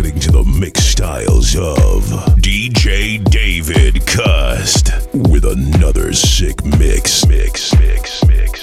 listening to the mix styles of DJ David Cust with another sick mix. Mix, mix, mix,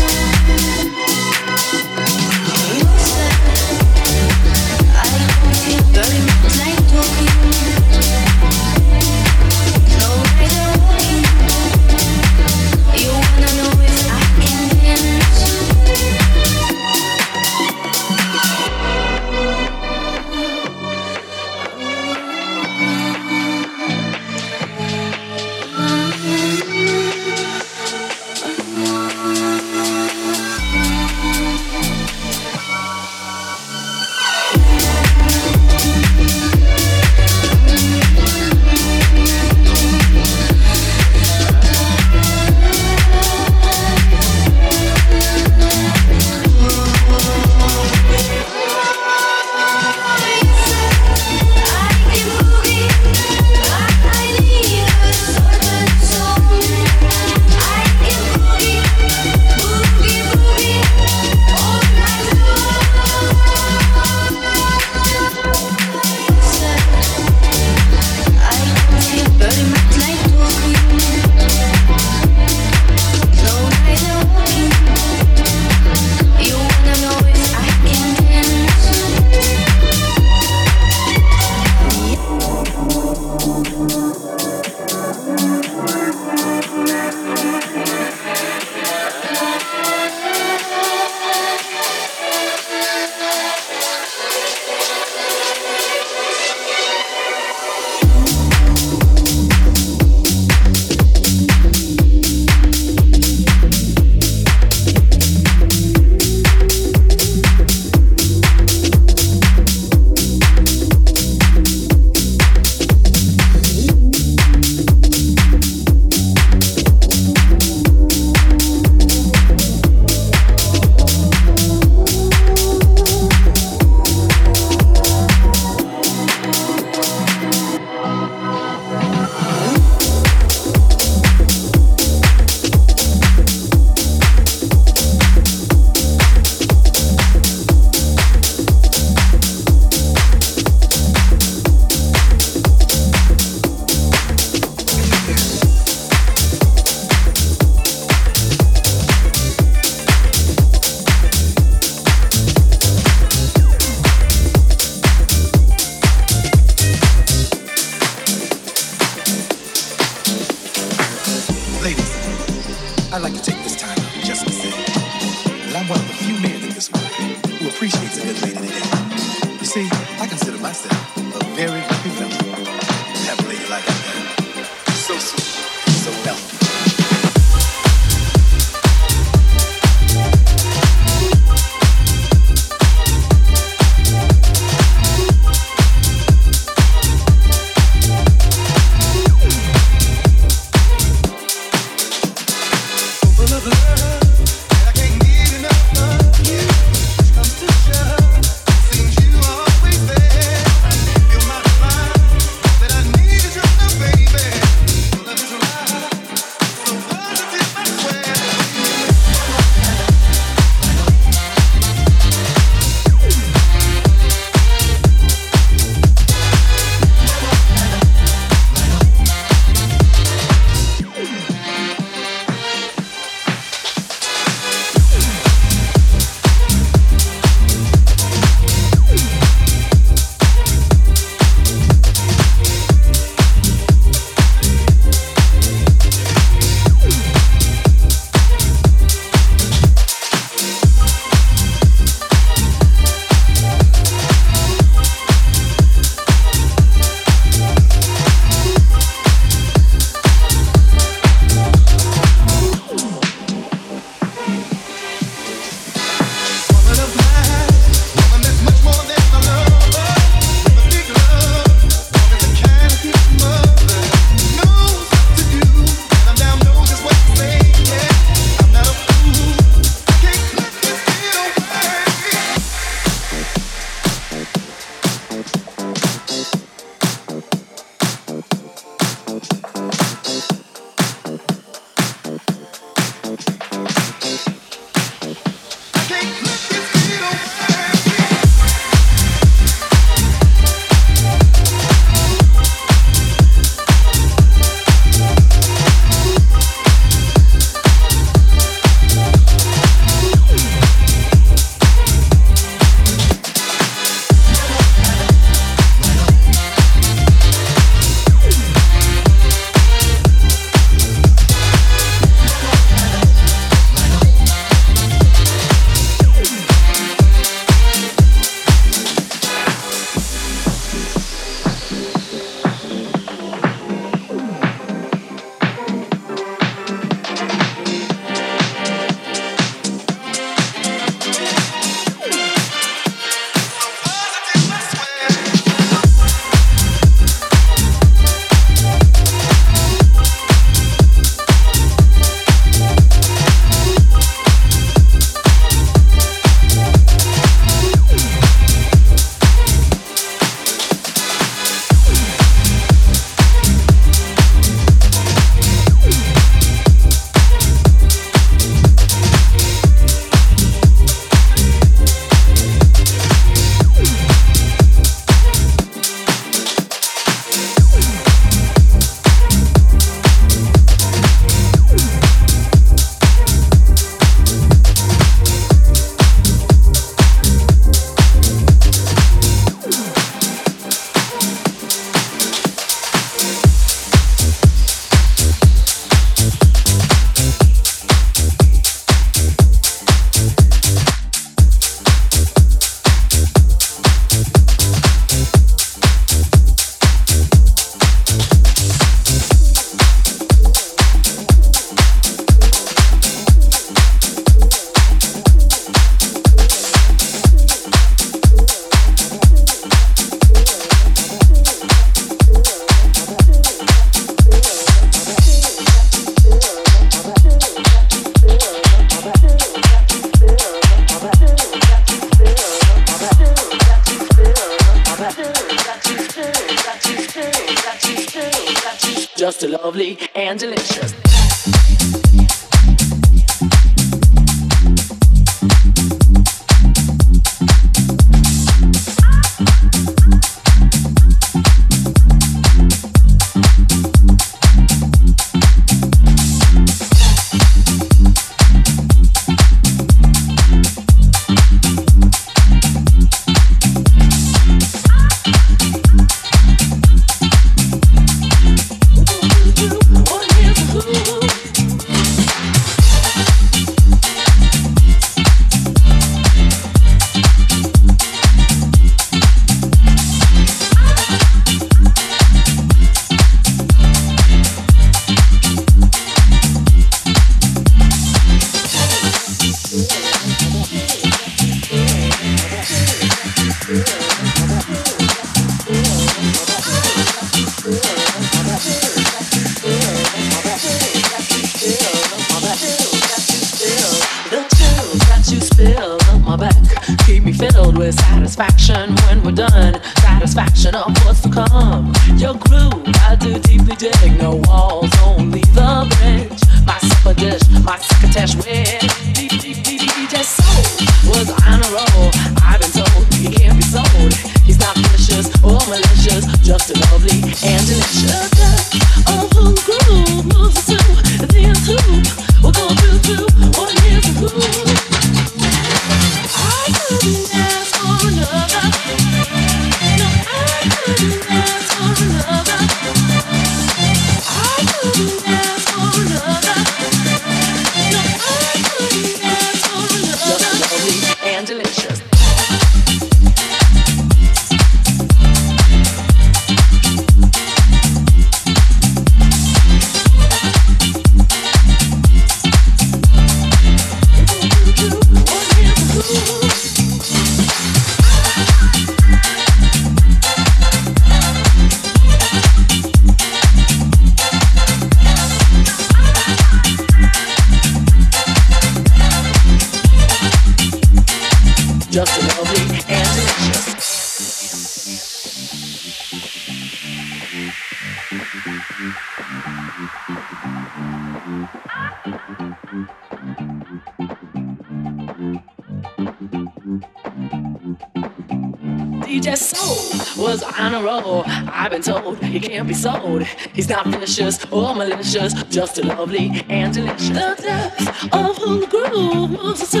can't be sold. He's not vicious or malicious, just lovely and delicious. The depth of who the groove moves us to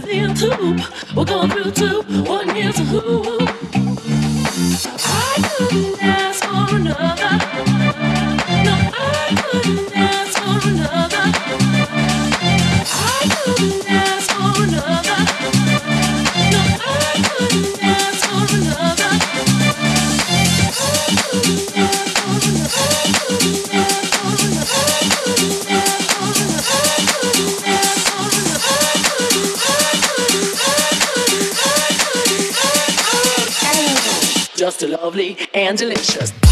the tube. We're going through two, one here's a who. I couldn't ask for another. Lovely and delicious.